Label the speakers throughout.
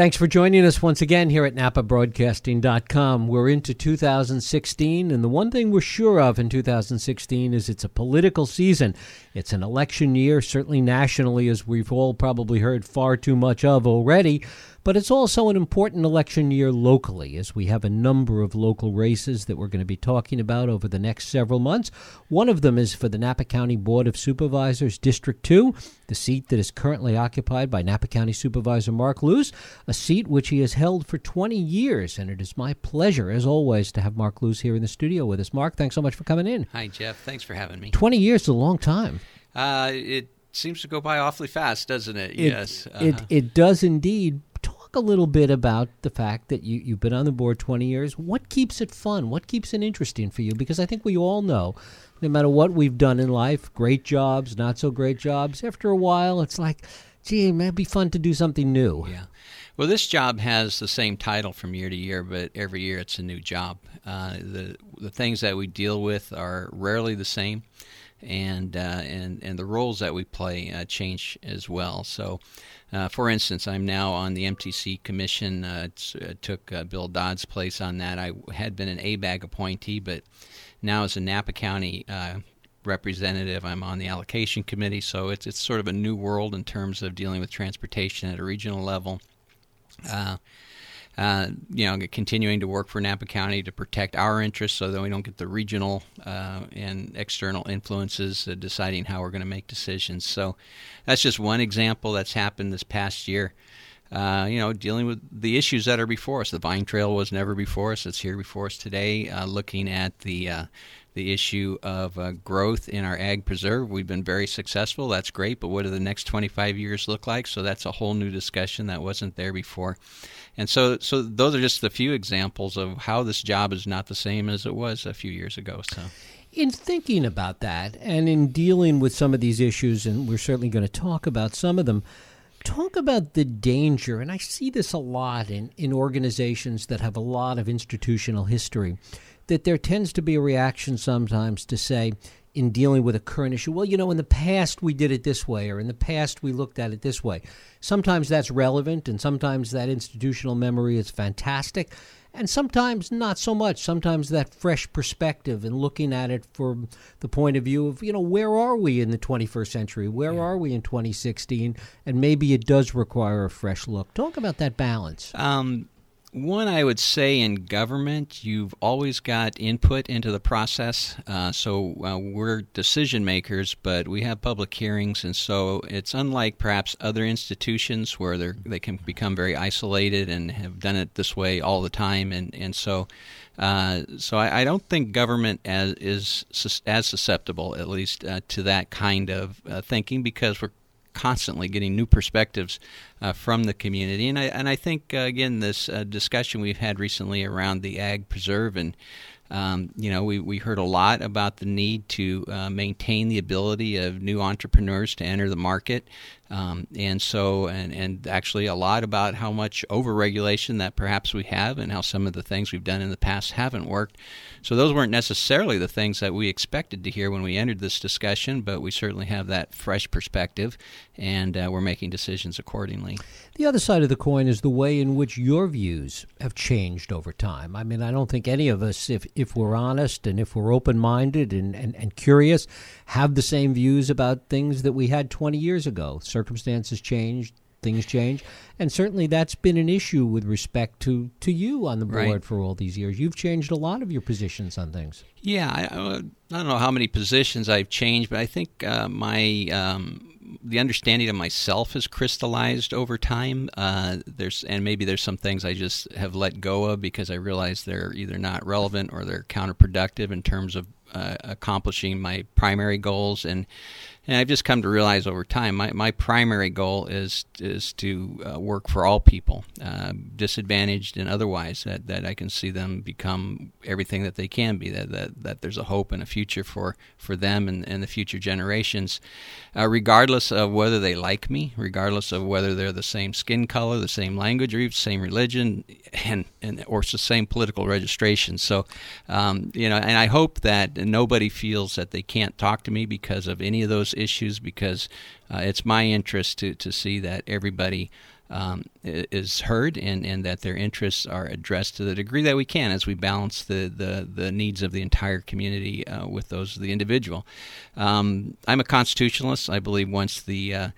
Speaker 1: Thanks for joining us once again here at NapaBroadcasting.com. We're into 2016, and the one thing we're sure of in 2016 is it's a political season. It's an election year, certainly nationally, as we've all probably heard far too much of already. But it's also an important election year locally, as we have a number of local races that we're going to be talking about over the next several months. One of them is for the Napa County Board of Supervisors, District 2, the seat that is currently occupied by Napa County Supervisor Mark Luce, a seat which he has held for 20 years. And it is my pleasure, as always, to have Mark Luce here in the studio with us. Mark, thanks so much for coming in.
Speaker 2: Hi, Jeff. Thanks for having me.
Speaker 1: 20 years is a long time.
Speaker 2: Uh, it seems to go by awfully fast, doesn't it?
Speaker 1: It,
Speaker 2: yes. Uh-huh.
Speaker 1: It, it does indeed. Talk a little bit about the fact that you, you've been on the board 20 years. What keeps it fun? What keeps it interesting for you? Because I think we all know, no matter what we've done in life, great jobs, not so great jobs, after a while, it's like, gee, it might be fun to do something new.
Speaker 2: Yeah. Well, this job has the same title from year to year, but every year it's a new job. Uh, the the things that we deal with are rarely the same, and uh, and and the roles that we play uh, change as well. So, uh, for instance, I'm now on the MTC Commission. Uh, uh, took uh, Bill Dodd's place on that. I had been an ABAG appointee, but now as a Napa County representative, I'm on the allocation committee. So it's it's sort of a new world in terms of dealing with transportation at a regional level. Uh, you know, continuing to work for Napa County to protect our interests so that we don't get the regional uh, and external influences uh, deciding how we're going to make decisions. So that's just one example that's happened this past year. Uh, you know, dealing with the issues that are before us. The Vine Trail was never before us; it's here before us today. Uh, looking at the uh, the issue of uh, growth in our ag preserve. We've been very successful. That's great, but what do the next 25 years look like? So that's a whole new discussion that wasn't there before. And so, so those are just a few examples of how this job is not the same as it was a few years ago. So.
Speaker 1: In thinking about that and in dealing with some of these issues, and we're certainly going to talk about some of them, talk about the danger, and I see this a lot in, in organizations that have a lot of institutional history, that there tends to be a reaction sometimes to say, in dealing with a current issue, well, you know, in the past we did it this way, or in the past we looked at it this way. Sometimes that's relevant, and sometimes that institutional memory is fantastic, and sometimes not so much. Sometimes that fresh perspective and looking at it from the point of view of, you know, where are we in the 21st century? Where yeah. are we in 2016? And maybe it does require a fresh look. Talk about that balance.
Speaker 2: Um, one, I would say in government, you've always got input into the process. Uh, so uh, we're decision makers, but we have public hearings, and so it's unlike perhaps other institutions where they can become very isolated and have done it this way all the time, and and so. Uh, so I, I, don't think government as, is as susceptible, at least, uh, to that kind of uh, thinking because we're constantly getting new perspectives uh, from the community. And I, and I think, uh, again, this uh, discussion we've had recently around the ag preserve and um, you know, we, we heard a lot about the need to uh, maintain the ability of new entrepreneurs to enter the market. Um, and so, and, and actually a lot about how much overregulation that perhaps we have and how some of the things we've done in the past haven't worked. So, those weren't necessarily the things that we expected to hear when we entered this discussion, but we certainly have that fresh perspective and uh, we're making decisions accordingly.
Speaker 1: The other side of the coin is the way in which your views have changed over time. I mean, I don't think any of us, if, if we're honest and if we're open minded and, and, and curious, have the same views about things that we had 20 years ago. Circumstances change, things change, and certainly that's been an issue with respect to, to you on the board
Speaker 2: right.
Speaker 1: for all these years. You've changed a lot of your positions on things.
Speaker 2: Yeah, I, I don't know how many positions I've changed, but I think uh, my um, the understanding of myself has crystallized over time. Uh, there's and maybe there's some things I just have let go of because I realize they're either not relevant or they're counterproductive in terms of uh, accomplishing my primary goals and and I've just come to realize over time my, my primary goal is is to uh, work for all people, uh, disadvantaged and otherwise, that, that I can see them become everything that they can be, that, that, that there's a hope and a future for, for them and, and the future generations, uh, regardless of whether they like me, regardless of whether they're the same skin color, the same language, or even the same religion, and, and or it's the same political registration. So, um, you know, and I hope that nobody feels that they can't talk to me because of any of those issues because uh, it's my interest to, to see that everybody um, is heard and, and that their interests are addressed to the degree that we can as we balance the, the, the needs of the entire community uh, with those of the individual. Um, I'm a constitutionalist. I believe once the uh,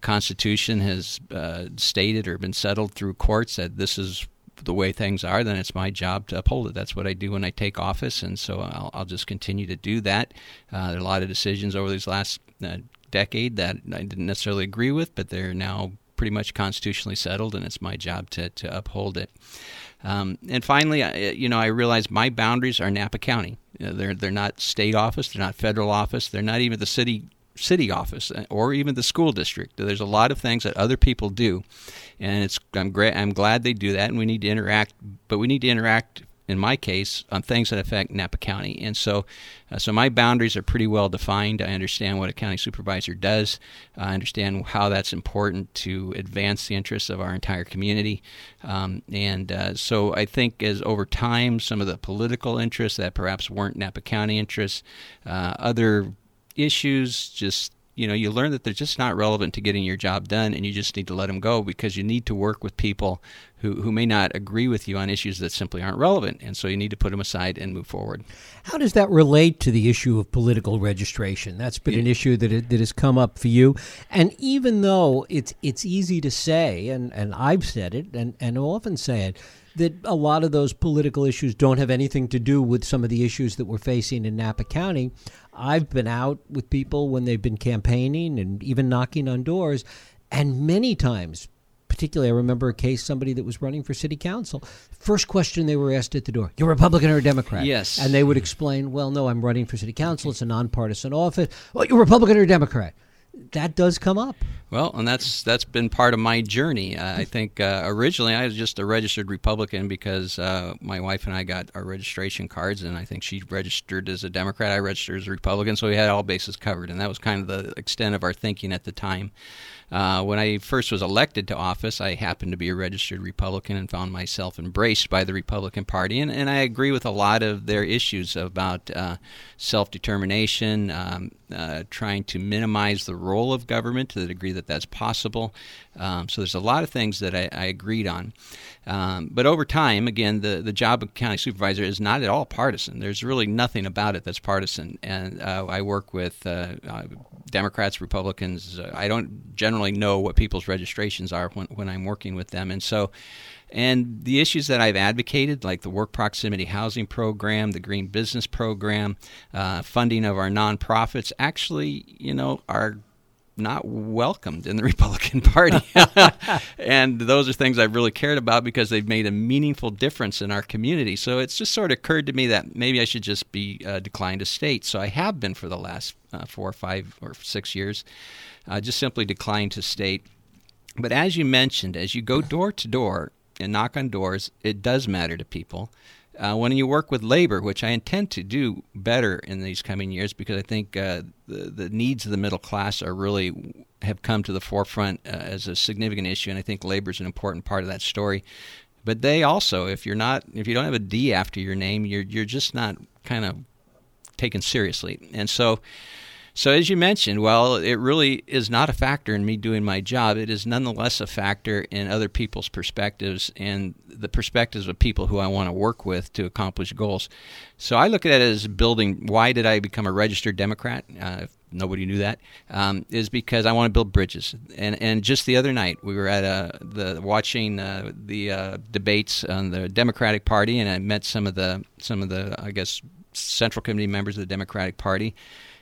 Speaker 2: Constitution has uh, stated or been settled through courts that this is the way things are, then it's my job to uphold it. That's what I do when I take office, and so I'll, I'll just continue to do that. Uh, there are a lot of decisions over these last uh, decade that I didn't necessarily agree with, but they're now pretty much constitutionally settled, and it's my job to, to uphold it. Um, and finally, I, you know, I realize my boundaries are Napa County. You know, they're they're not state office, they're not federal office, they're not even the city city office uh, or even the school district. There's a lot of things that other people do, and it's I'm great. I'm glad they do that, and we need to interact. But we need to interact in my case, on things that affect Napa County. And so, uh, so my boundaries are pretty well defined. I understand what a county supervisor does. I understand how that's important to advance the interests of our entire community. Um, and uh, so, I think as over time, some of the political interests that perhaps weren't Napa County interests, uh, other issues just you know you learn that they're just not relevant to getting your job done and you just need to let them go because you need to work with people who, who may not agree with you on issues that simply aren't relevant and so you need to put them aside and move forward.
Speaker 1: How does that relate to the issue of political registration? That's been an issue that, that has come up for you. And even though it's it's easy to say and, and I've said it and, and often say it that a lot of those political issues don't have anything to do with some of the issues that we're facing in Napa County. I've been out with people when they've been campaigning and even knocking on doors, and many times, particularly, I remember a case somebody that was running for city council. First question they were asked at the door: "You're Republican or Democrat?"
Speaker 2: Yes,
Speaker 1: and they would explain, "Well, no, I'm running for city council. It's a nonpartisan office." Well, you're Republican or Democrat? That does come up.
Speaker 2: Well, and that's that's been part of my journey. Uh, I think uh, originally I was just a registered Republican because uh, my wife and I got our registration cards, and I think she registered as a Democrat. I registered as a Republican, so we had all bases covered, and that was kind of the extent of our thinking at the time. Uh, when I first was elected to office, I happened to be a registered Republican and found myself embraced by the Republican Party. And, and I agree with a lot of their issues about uh, self determination, um, uh, trying to minimize the role of government to the degree that that's possible. Um, so there's a lot of things that I, I agreed on. Um, but over time, again, the, the job of county supervisor is not at all partisan. There's really nothing about it that's partisan. And uh, I work with uh, uh, Democrats, Republicans. Uh, I don't generally know what people's registrations are when, when I'm working with them. And so, and the issues that I've advocated, like the work proximity housing program, the green business program, uh, funding of our nonprofits, actually, you know, are not welcomed in the Republican Party. and those are things I've really cared about because they've made a meaningful difference in our community. So it's just sort of occurred to me that maybe I should just be uh, declined to state. So I have been for the last uh, four or five or six years, uh, just simply declined to state. But as you mentioned, as you go door to door and knock on doors, it does matter to people. Uh, when you work with labor, which I intend to do better in these coming years, because I think uh, the the needs of the middle class are really have come to the forefront uh, as a significant issue, and I think labor is an important part of that story. But they also, if you're not, if you don't have a D after your name, you're you're just not kind of taken seriously, and so. So, as you mentioned, well, it really is not a factor in me doing my job. It is nonetheless a factor in other people's perspectives and the perspectives of people who I want to work with to accomplish goals. So, I look at it as building. Why did I become a registered Democrat? Uh, nobody knew that. Um, is because I want to build bridges. And and just the other night we were at a, the watching uh, the uh, debates on the Democratic Party, and I met some of the some of the I guess central committee members of the Democratic Party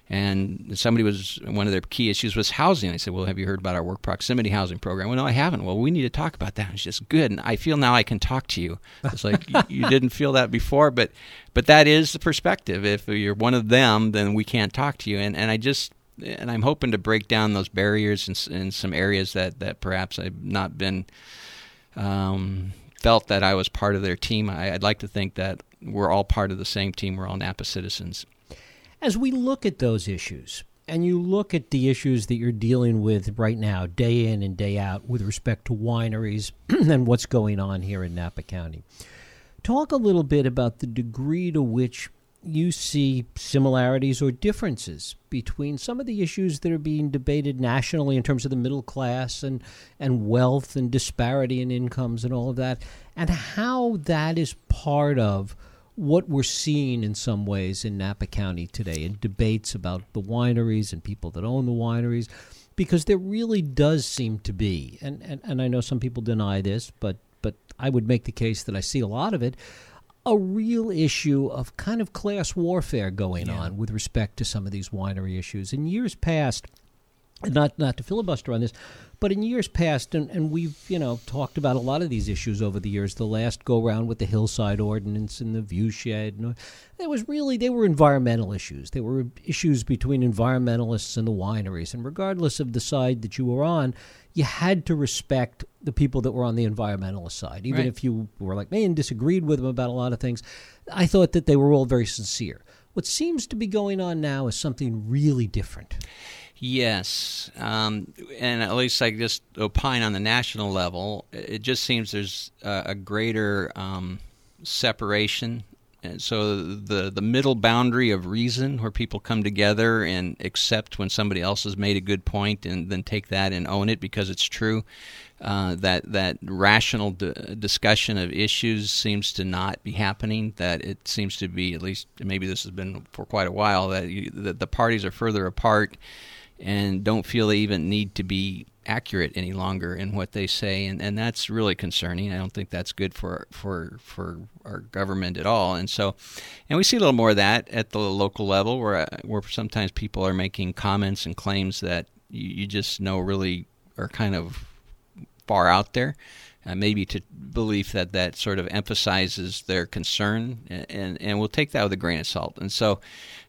Speaker 2: and somebody was one of their key issues was housing. I said, "Well, have you heard about our work proximity housing program?" Well, no, I haven't. Well, we need to talk about that. It's just good, and I feel now I can talk to you. It's like you, didn't feel that before, but but that is the perspective. If you're one of them, then we can't talk to you. And and I just and I'm hoping to break down those barriers in, in some areas that that perhaps I've not been. Um, felt that I was part of their team. I, I'd like to think that we're all part of the same team. We're all Napa citizens.
Speaker 1: As we look at those issues, and you look at the issues that you're dealing with right now, day in and day out, with respect to wineries and what's going on here in Napa County, talk a little bit about the degree to which you see similarities or differences between some of the issues that are being debated nationally in terms of the middle class and, and wealth and disparity in incomes and all of that, and how that is part of what we're seeing in some ways in Napa County today in debates about the wineries and people that own the wineries. Because there really does seem to be, and, and, and I know some people deny this, but but I would make the case that I see a lot of it a real issue of kind of class warfare going yeah. on with respect to some of these winery issues. In years past, not not to filibuster on this, but in years past, and, and we've you know talked about a lot of these issues over the years. The last go round with the hillside ordinance and the view shed, and uh, it was really they were environmental issues. They were issues between environmentalists and the wineries, and regardless of the side that you were on, you had to respect the people that were on the environmentalist side, even
Speaker 2: right.
Speaker 1: if you were like me and disagreed with them about a lot of things. I thought that they were all very sincere. What seems to be going on now is something really different.
Speaker 2: Yes, um, and at least I just opine on the national level. It just seems there's a, a greater um, separation and so the the middle boundary of reason, where people come together and accept when somebody else has made a good point, and then take that and own it because it's true. Uh, that that rational discussion of issues seems to not be happening. That it seems to be at least maybe this has been for quite a while that, you, that the parties are further apart and don't feel they even need to be accurate any longer in what they say, and, and that's really concerning. I don't think that's good for for for our government at all. And so, and we see a little more of that at the local level, where uh, where sometimes people are making comments and claims that you, you just know really are kind of far out there. Uh, maybe to belief that that sort of emphasizes their concern, and and we'll take that with a grain of salt. And so,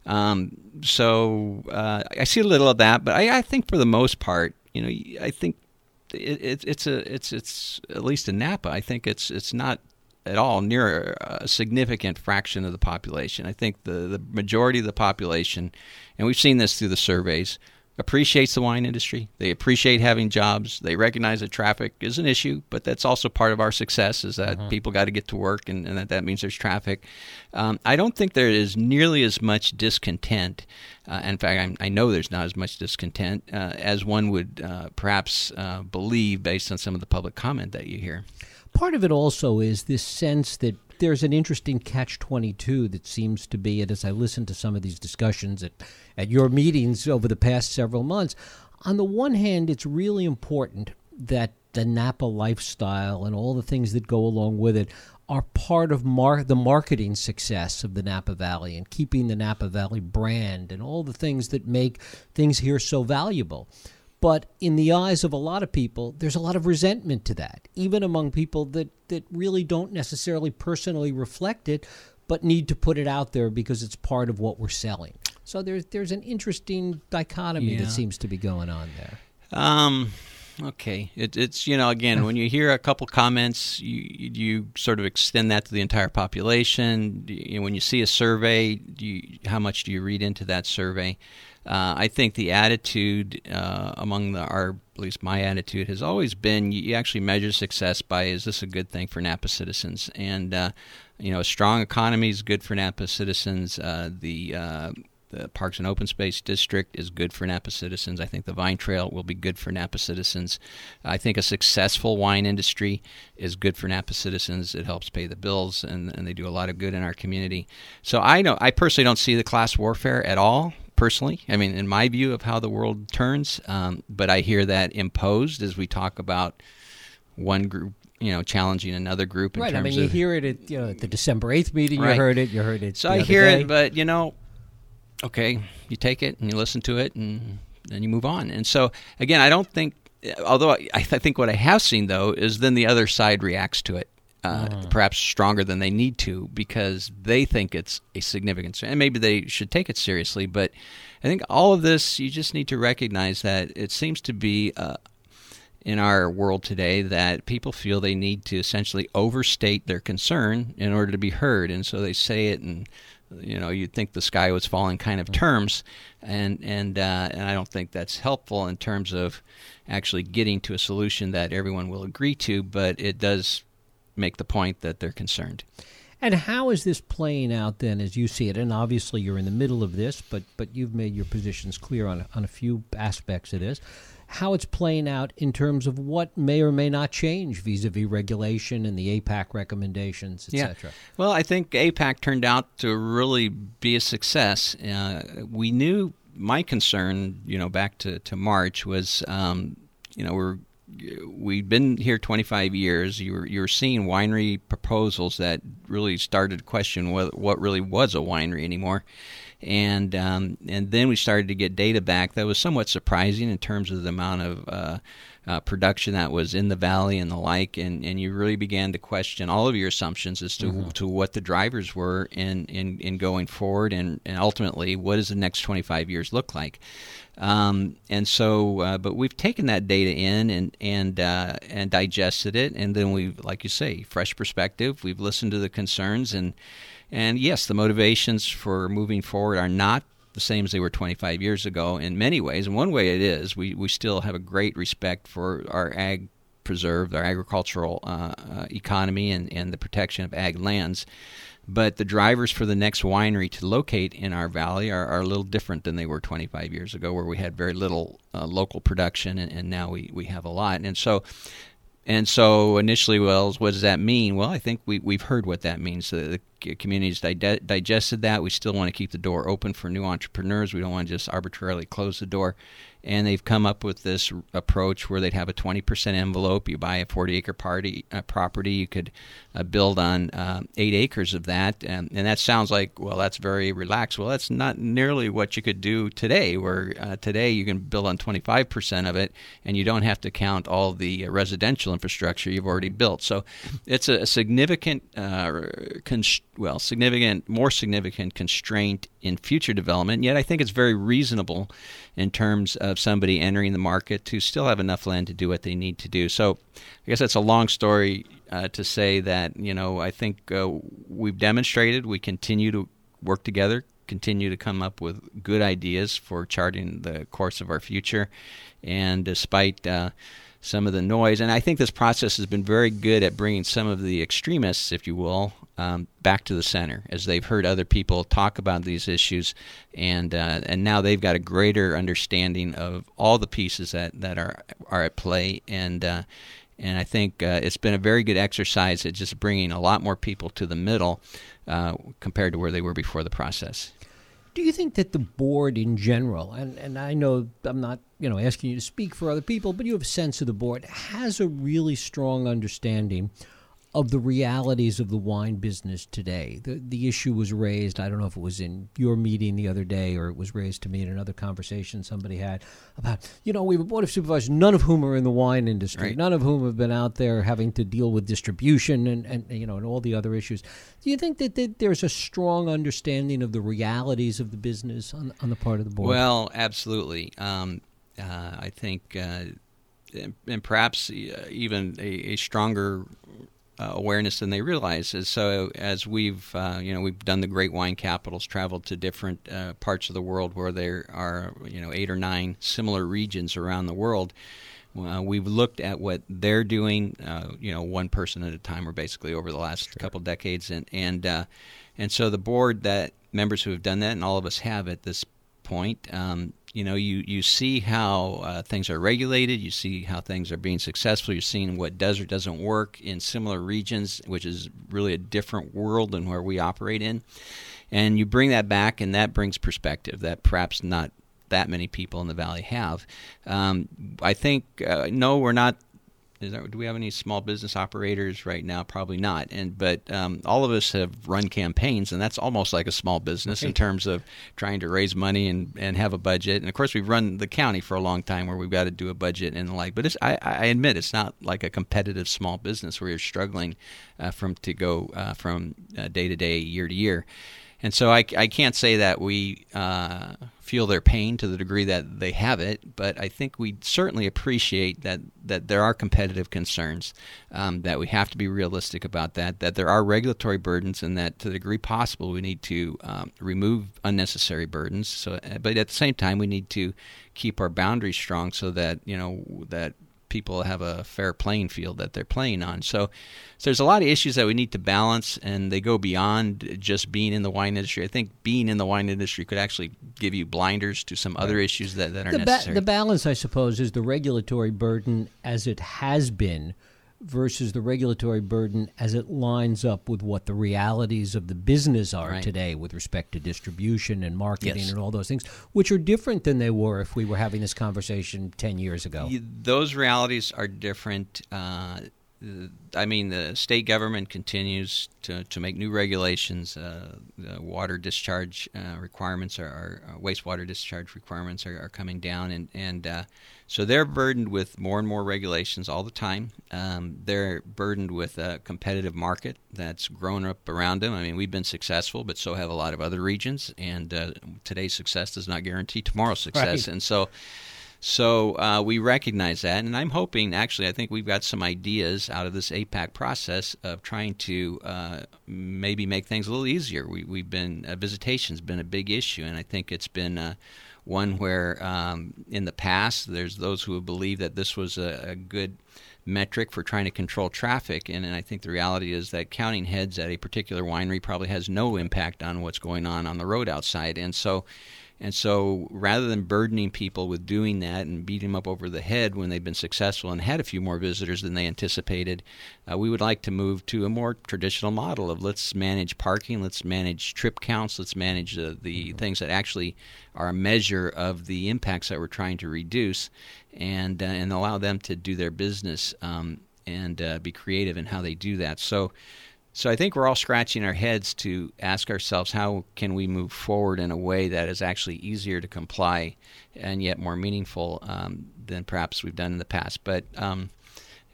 Speaker 2: um, so uh, I see a little of that, but I, I think for the most part, you know, I think it, it, it's a it's it's at least in Napa. I think it's it's not at all near a significant fraction of the population. I think the the majority of the population, and we've seen this through the surveys, appreciates the wine industry. They appreciate having jobs. They recognize that traffic is an issue, but that's also part of our success is that mm-hmm. people got to get to work and, and, that that means there's traffic. Um, I don't think there is nearly as much discontent. Uh, in fact, I'm, i know there's not as much discontent uh, as one would uh, perhaps uh, believe based on some of the public comment that you hear.
Speaker 1: Part of it also is this sense that there's an interesting catch 22 that seems to be, and as I listen to some of these discussions at, at your meetings over the past several months, on the one hand, it's really important that the Napa lifestyle and all the things that go along with it are part of mar- the marketing success of the Napa Valley and keeping the Napa Valley brand and all the things that make things here so valuable. But in the eyes of a lot of people, there's a lot of resentment to that, even among people that, that really don't necessarily personally reflect it, but need to put it out there because it's part of what we're selling. So there's there's an interesting dichotomy yeah. that seems to be going on there.
Speaker 2: Um, okay, it, it's you know again when you hear a couple comments, you you sort of extend that to the entire population. You when you see a survey, you, how much do you read into that survey? Uh, I think the attitude uh, among the, our, at least my attitude, has always been you actually measure success by is this a good thing for Napa citizens? And, uh, you know, a strong economy is good for Napa citizens. Uh, the uh, the Parks and Open Space District is good for Napa citizens. I think the Vine Trail will be good for Napa citizens. I think a successful wine industry is good for Napa citizens. It helps pay the bills, and, and they do a lot of good in our community. So I know I personally don't see the class warfare at all personally. I mean, in my view of how the world turns, um, but I hear that imposed as we talk about one group, you know, challenging another group.
Speaker 1: right.
Speaker 2: I
Speaker 1: mean, you hear it at you know at the December eighth meeting. Right. You heard it. You heard it.
Speaker 2: So I hear day. it, but you know, okay, you take it and you listen to it, and then you move on. And so again, I don't think. Although I, I think what I have seen though is then the other side reacts to it uh, mm. perhaps stronger than they need to because they think it's a significant and maybe they should take it seriously but i think all of this you just need to recognize that it seems to be uh, in our world today that people feel they need to essentially overstate their concern in order to be heard and so they say it and you know you'd think the sky was falling kind of mm. terms and and uh, and I don't think that's helpful in terms of actually getting to a solution that everyone will agree to but it does make the point that they're concerned.
Speaker 1: And how is this playing out then, as you see it? And obviously, you're in the middle of this, but but you've made your positions clear on on a few aspects of this. How it's playing out in terms of what may or may not change vis-a-vis regulation and the APAC recommendations, etc.
Speaker 2: Yeah. Well, I think APAC turned out to really be a success. Uh, we knew my concern, you know, back to, to March was, um, you know, we're we've been here 25 years. You were you were seeing winery proposals that really started to question what what really was a winery anymore, and um, and then we started to get data back that was somewhat surprising in terms of the amount of uh, uh, production that was in the valley and the like, and, and you really began to question all of your assumptions as to mm-hmm. to what the drivers were in, in, in going forward, and, and ultimately what does the next 25 years look like. Um, and so, uh, but we've taken that data in and and uh, and digested it, and then we've, like you say, fresh perspective. We've listened to the concerns, and and yes, the motivations for moving forward are not the same as they were 25 years ago in many ways. In one way, it is. We, we still have a great respect for our ag preserve, our agricultural uh, uh, economy, and, and the protection of ag lands. But the drivers for the next winery to locate in our valley are, are a little different than they were 25 years ago, where we had very little uh, local production, and, and now we, we have a lot. And so and so initially, well, what does that mean? Well, I think we, we've heard what that means. The, the community's dig- digested that. We still want to keep the door open for new entrepreneurs. We don't want to just arbitrarily close the door and they've come up with this approach where they'd have a 20% envelope. You buy a 40 acre party, uh, property, you could uh, build on uh, eight acres of that. And, and, that sounds like, well, that's very relaxed. Well, that's not nearly what you could do today, where uh, today you can build on 25% of it and you don't have to count all the residential infrastructure you've already built. So it's a, a significant, uh, const- well, significant, more significant constraint in future development. Yet I think it's very reasonable in terms of somebody entering the market to still have enough land to do what they need to do. So I guess that's a long story uh, to say that, you know, I think uh, we've demonstrated we continue to work together, continue to come up with good ideas for charting the course of our future. And despite uh, some of the noise. And I think this process has been very good at bringing some of the extremists, if you will, um, back to the center as they've heard other people talk about these issues, and uh, and now they've got a greater understanding of all the pieces that, that are are at play. And uh, and I think uh, it's been a very good exercise at just bringing a lot more people to the middle uh, compared to where they were before the process.
Speaker 1: Do you think that the board in general, and, and I know I'm not you know asking you to speak for other people, but you have a sense of the board, has a really strong understanding of the realities of the wine business today. The the issue was raised. I don't know if it was in your meeting the other day or it was raised to me in another conversation somebody had about you know we have a board of supervisors, none of whom are in the wine industry, right. none of whom have been out there having to deal with distribution and, and you know and all the other issues. Do you think that, that there's a strong understanding of the realities of the business on on the part of the board?
Speaker 2: Well, absolutely. Um, uh, I think. Uh, and perhaps uh, even a, a, stronger uh, awareness than they realize. And So as we've uh, you know we've done the great wine capitals, traveled to different uh, parts of the world where there are you know eight or nine similar regions around the world. Uh, we've looked at what they're doing, uh, you know, one person at a time, or basically over the last sure. couple decades, and and uh, and so the board that members who have done that, and all of us have at this point, um, you know you you see how uh, things are regulated you see how things are being successful you're seeing what does or doesn't work in similar regions which is really a different world than where we operate in. And you bring that back and that brings perspective that perhaps not that many people in the valley have. Um, i think uh, no we're not there, do we have any small business operators right now? Probably not. And but um, all of us have run campaigns, and that's almost like a small business in terms of trying to raise money and, and have a budget. And of course, we've run the county for a long time, where we've got to do a budget and the like. But I, I, admit it's not like a competitive small business where you're struggling uh, from to go uh, from uh, day to day, year to year. And so I, I can't say that we uh, feel their pain to the degree that they have it, but I think we certainly appreciate that, that there are competitive concerns, um, that we have to be realistic about that, that there are regulatory burdens, and that to the degree possible we need to um, remove unnecessary burdens. So, but at the same time, we need to keep our boundaries strong so that you know that people have a fair playing field that they're playing on. So, so there's a lot of issues that we need to balance, and they go beyond just being in the wine industry. I think being in the wine industry could actually give you blinders to some other issues that, that are
Speaker 1: the ba-
Speaker 2: necessary.
Speaker 1: the balance, I suppose, is the regulatory burden as it has been versus the regulatory burden as it lines up with what the realities of the business are
Speaker 2: Right.
Speaker 1: today with respect to distribution and marketing
Speaker 2: Yes.
Speaker 1: and all those things, which are different than they were if we were having this conversation 10 years ago.
Speaker 2: Those realities are different. Uh, I mean, the state government continues to, to make new regulations. Uh, the water discharge uh, requirements are, are uh, wastewater discharge requirements are, are coming down, and and uh, so they're burdened with more and more regulations all the time. Um, they're burdened with a competitive market that's grown up around them. I mean, we've been successful, but so have a lot of other regions, and uh, today's success does not guarantee tomorrow's success,
Speaker 1: Right.
Speaker 2: and so. So uh, we recognize that, and I'm hoping. Actually, I think we've got some ideas out of this APAC process of trying to uh, maybe make things a little easier. We, we've been uh, visitation's been a big issue, and I think it's been uh, one where um, in the past there's those who have believed that this was a, a good metric for trying to control traffic, and, and I think the reality is that counting heads at a particular winery probably has no impact on what's going on on the road outside, and so. And so, rather than burdening people with doing that and beating them up over the head when they've been successful and had a few more visitors than they anticipated, uh, we would like to move to a more traditional model of let's manage parking, let's manage trip counts, let's manage uh, the things that actually are a measure of the impacts that we're trying to reduce, and uh, and allow them to do their business um, and uh, be creative in how they do that. So. So I think we're all scratching our heads to ask ourselves how can we move forward in a way that is actually easier to comply and yet more meaningful um, than perhaps we've done in the past. But um,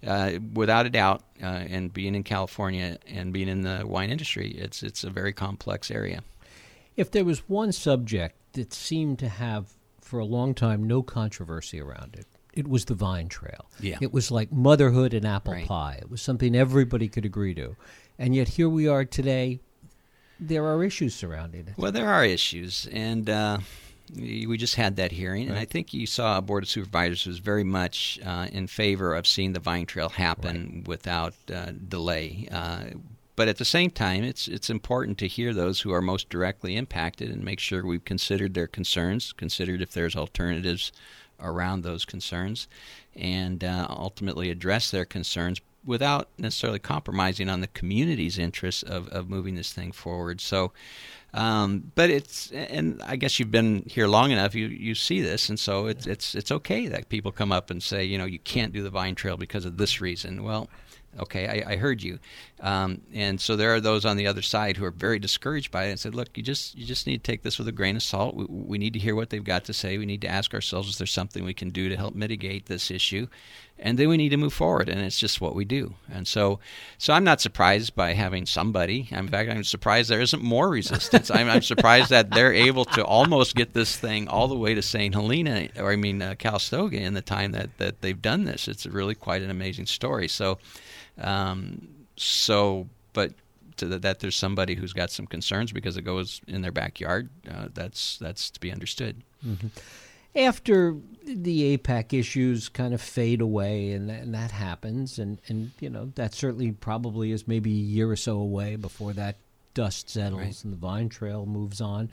Speaker 2: uh, without a doubt, uh, and being in California and being in the wine industry, it's it's a very complex area.
Speaker 1: If there was one subject that seemed to have, for a long time, no controversy around it, it was the Vine Trail.
Speaker 2: Yeah.
Speaker 1: It was like motherhood and apple
Speaker 2: Right.
Speaker 1: pie. It was something everybody could agree to. And yet here we are today. There are issues surrounding it.
Speaker 2: Well, there are issues, and uh, we just had that hearing, and I think you saw a board of supervisors was very much uh, in favor of seeing the Vine Trail happen without uh, delay. Uh, but at the same time, it's it's important to hear those who are most directly impacted and make sure we've considered their concerns, considered if there's alternatives around those concerns, and uh, ultimately address their concerns without necessarily compromising on the community's interests of, of moving this thing forward. So, um, but it's and I guess you've been here long enough. You you see this, and so it's it's it's okay that people come up and say, you know, you can't do the Vine Trail because of this reason. Well. Okay, I, I heard you, um, and so there are those on the other side who are very discouraged by it and said, "Look, you just you just need to take this with a grain of salt. We, we need to hear what they've got to say. We need to ask ourselves, is there something we can do to help mitigate this issue, and then we need to move forward. And it's just what we do. And so, so I'm not surprised by having somebody. In fact, I'm surprised there isn't more resistance. I'm, I'm surprised that they're able to almost get this thing all the way to St. Helena, or I mean uh, Calistoga, in the time that that they've done this. It's really quite an amazing story. So, um, so, but. To the, that there's somebody who's got some concerns because it goes in their backyard. Uh, that's that's to be understood.
Speaker 1: after the APAC issues kind of fade away and, and that happens and, and you know that certainly probably is maybe a year or so away before that dust settles
Speaker 2: Right.
Speaker 1: and the vine trail moves on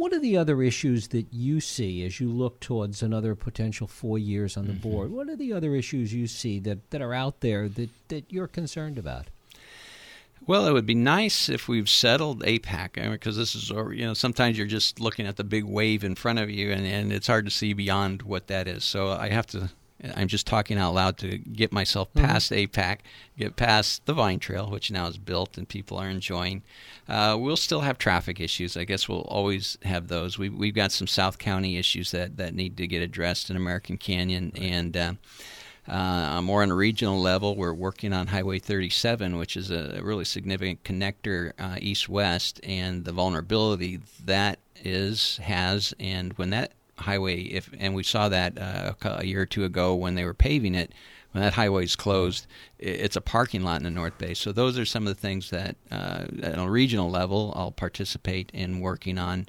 Speaker 1: what are the other issues that you see as you look towards another potential four years on the mm-hmm. board? What are the other issues you see that, that are out there that, that you're concerned about?
Speaker 2: Well, it would be nice if we've settled APAC because this is, you know, sometimes you're just looking at the big wave in front of you and, and it's hard to see beyond what that is. So I have to, I'm just talking out loud to get myself past APAC, get past the Vine Trail, which now is built and people are enjoying. Uh, we'll still have traffic issues. I guess we'll always have those. We, we've got some South County issues that, that need to get addressed in American Canyon. And, uh, uh, more on a regional level, we're working on Highway 37, which is a really significant connector uh, east-west, and the vulnerability that is has, and when that highway, if and we saw that uh, a year or two ago when they were paving it, when that highway is closed, it's a parking lot in the North Bay. So those are some of the things that, uh, at a regional level, I'll participate in working on.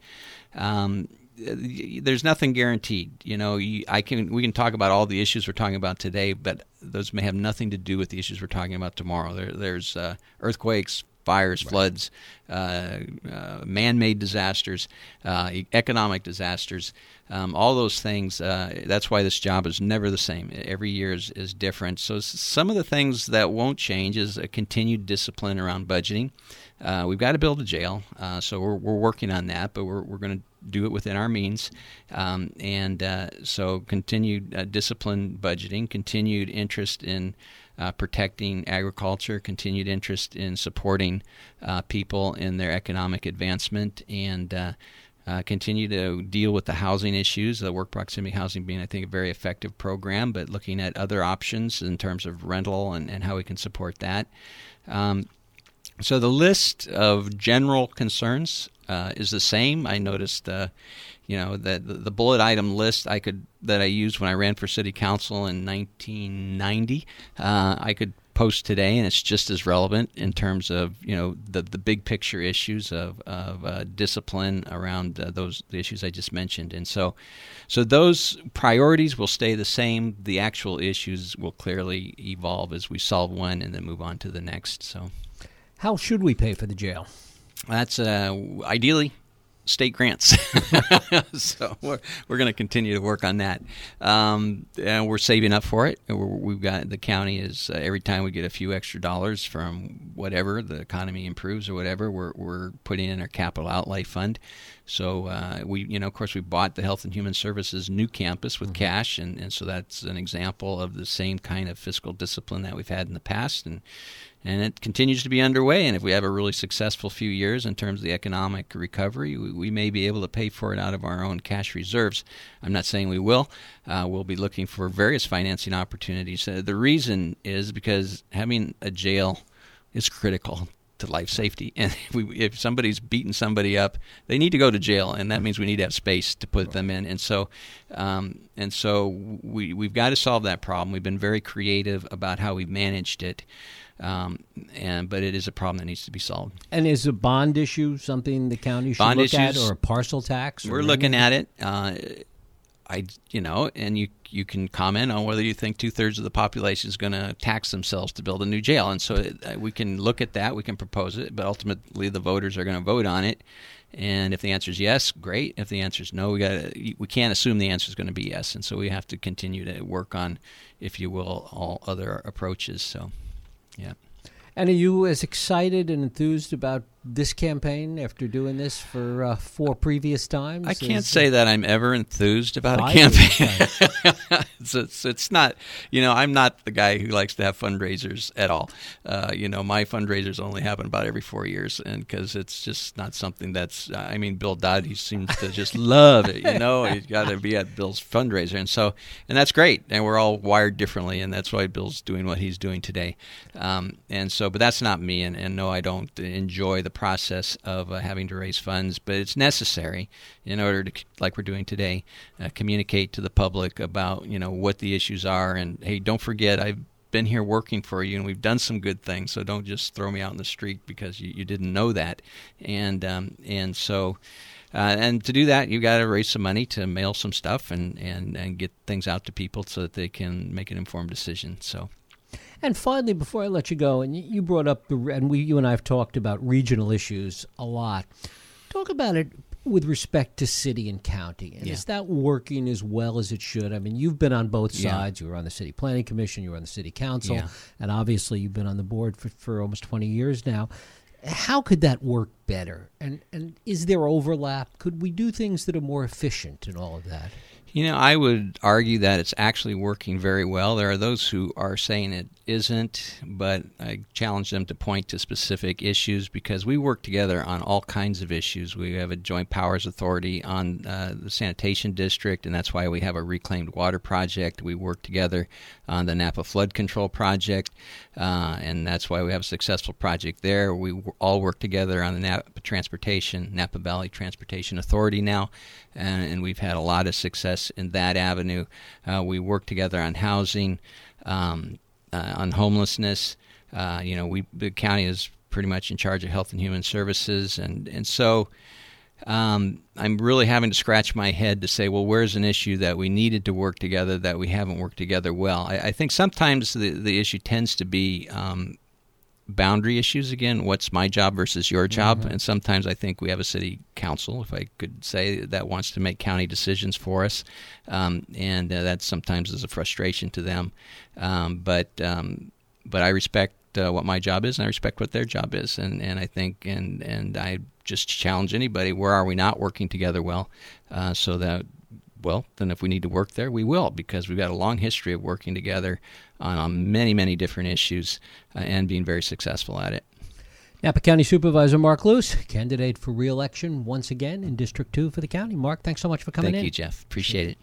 Speaker 2: Um, there's nothing guaranteed. You know, I can we can talk about all the issues we're talking about today, but those may have nothing to do with the issues we're talking about tomorrow. There, there's uh, earthquakes, fires, right. floods, uh, uh, man-made disasters, uh, economic disasters, um, all those things. Uh, that's why this job is never the same. Every year is, is different. So some of the things that won't change is a continued discipline around budgeting. Uh, we've got to build a jail, uh, so we're, we're working on that, but we're, we're going to do it within our means. Um, and uh, so continued uh, discipline budgeting, continued interest in uh, protecting agriculture, continued interest in supporting uh, people in their economic advancement, and uh, uh, continue to deal with the housing issues, the work proximity housing being, I think, a very effective program, but looking at other options in terms of rental and, and how we can support that. Um, so the list of general concerns uh, is the same. I noticed, uh, you know, that the, the, bullet item list I could that I used when I ran for city council in 1990. Uh, I could post today, and it's just as relevant in terms of you know the the big picture issues of of uh, discipline around uh, those the issues I just mentioned. And so, so those priorities will stay the same. The actual issues will clearly evolve as we solve one and then move on to the next. So.
Speaker 1: How should we pay for the jail?
Speaker 2: That's uh, ideally state grants. so we're, we're going to continue to work on that. Um, and we're saving up for it. we have got the county is uh, every time we get a few extra dollars from whatever the economy improves or whatever, we're, we're putting in our capital outlay fund. So uh, we, you know, of course, we bought the Health and Human Services new campus with mm-hmm. cash, and, and so that's an example of the same kind of fiscal discipline that we've had in the past, and and it continues to be underway. And if we have a really successful few years in terms of the economic recovery, we, we may be able to pay for it out of our own cash reserves. I'm not saying we will. Uh, we'll be looking for various financing opportunities. Uh, the reason is because having a jail is critical to life safety. And if, we, if, somebody's beaten somebody up, they need to go to jail, and that means we need to have space to put them in. And so, um, and so we we've got to solve that problem. We've been very creative about how we've managed it. Um, and but it is a problem that needs to be solved.
Speaker 1: And is a bond issue something the county should
Speaker 2: bond
Speaker 1: look
Speaker 2: issues,
Speaker 1: at, or a parcel tax?
Speaker 2: We're looking at it. Uh, I, you know, and you you can comment on whether you think two thirds of the population is going to tax themselves to build a new jail, and so uh, we can look at that. We can propose it, but ultimately the voters are going to vote on it. And if the answer is yes, great. If the answer is no, we got we can't assume the answer is going to be yes, and so we have to continue to work on, if you will, all other approaches. So. Yeah.
Speaker 1: And are you as excited and enthused about this campaign after doing this for uh, four previous times?
Speaker 2: I can't say that I'm ever enthused about a campaign. it's, it's, it's, not, you know, I'm not the guy who likes to have fundraisers at all. Uh, you know, my fundraisers only happen about every four years, and because it's just not something that's, I mean, Bill Dodd, he seems to just love it. You know, he's got to be at Bill's fundraiser, and so, and that's great. And we're all wired differently, and that's why Bill's doing what he's doing today. Um, and so, but that's not me, and, and no, I don't enjoy the the process of uh, having to raise funds, but it's necessary in order to, like we're doing today, uh, communicate to the public about you know what the issues are, and hey, don't forget I've been here working for you and we've done some good things so don't just throw me out in the street because you, you didn't know that and um, and so uh, and to do that, you've got to raise some money to mail some stuff and, and, and get things out to people so that they can make an informed decision. So
Speaker 1: and finally, before I let you go, and you brought up the, and we, you and I have talked about regional issues a lot. Talk about it with respect to city and county. And yeah. is that working as well as it should? I mean, you've been on both sides. Yeah. You were on the city planning commission, you were on the city council, yeah. and obviously you've been on the board for, for almost 20 years now. How could that work better? And and is there overlap? Could we do things that are more efficient in all of that?
Speaker 2: You know, I would argue that it's actually working very well. There are those who are saying it isn't, but I challenge them to point to specific issues because we work together on all kinds of issues. We have a joint powers authority on uh, the sanitation district, and that's why we have a reclaimed water project. We work together on the Napa flood control project, uh, and that's why we have a successful project there. We all work together on the Napa Transportation, Napa Valley Transportation Authority now, and, and we've had a lot of success in that avenue. Uh, we work together on housing. Um, uh, on homelessness. Uh, you know, we the county is pretty much in charge of health and human services, and and so um, I'm really having to scratch my head to say, well, where's an issue that we needed to work together that we haven't worked together well? I, I think sometimes the, the issue tends to be um, boundary issues again what's my job versus your job? Mm-hmm. and sometimes i think we have a city council if i could say that wants to make county decisions for us. Um, and uh, that sometimes is a frustration to them. Um, but um, but i respect uh, what my job is and i respect what their job is. And, and i think and and i just challenge anybody where are we not working together well uh, so that well, then if we need to work there, we will because we've got a long history of working together on, on many, many different issues uh, and being very successful at it.
Speaker 1: Napa County Supervisor Mark Luce, candidate for reelection once again in District 2 for the county. Mark, thanks so much for coming
Speaker 2: Thank
Speaker 1: in.
Speaker 2: Thank you, Jeff. Appreciate it.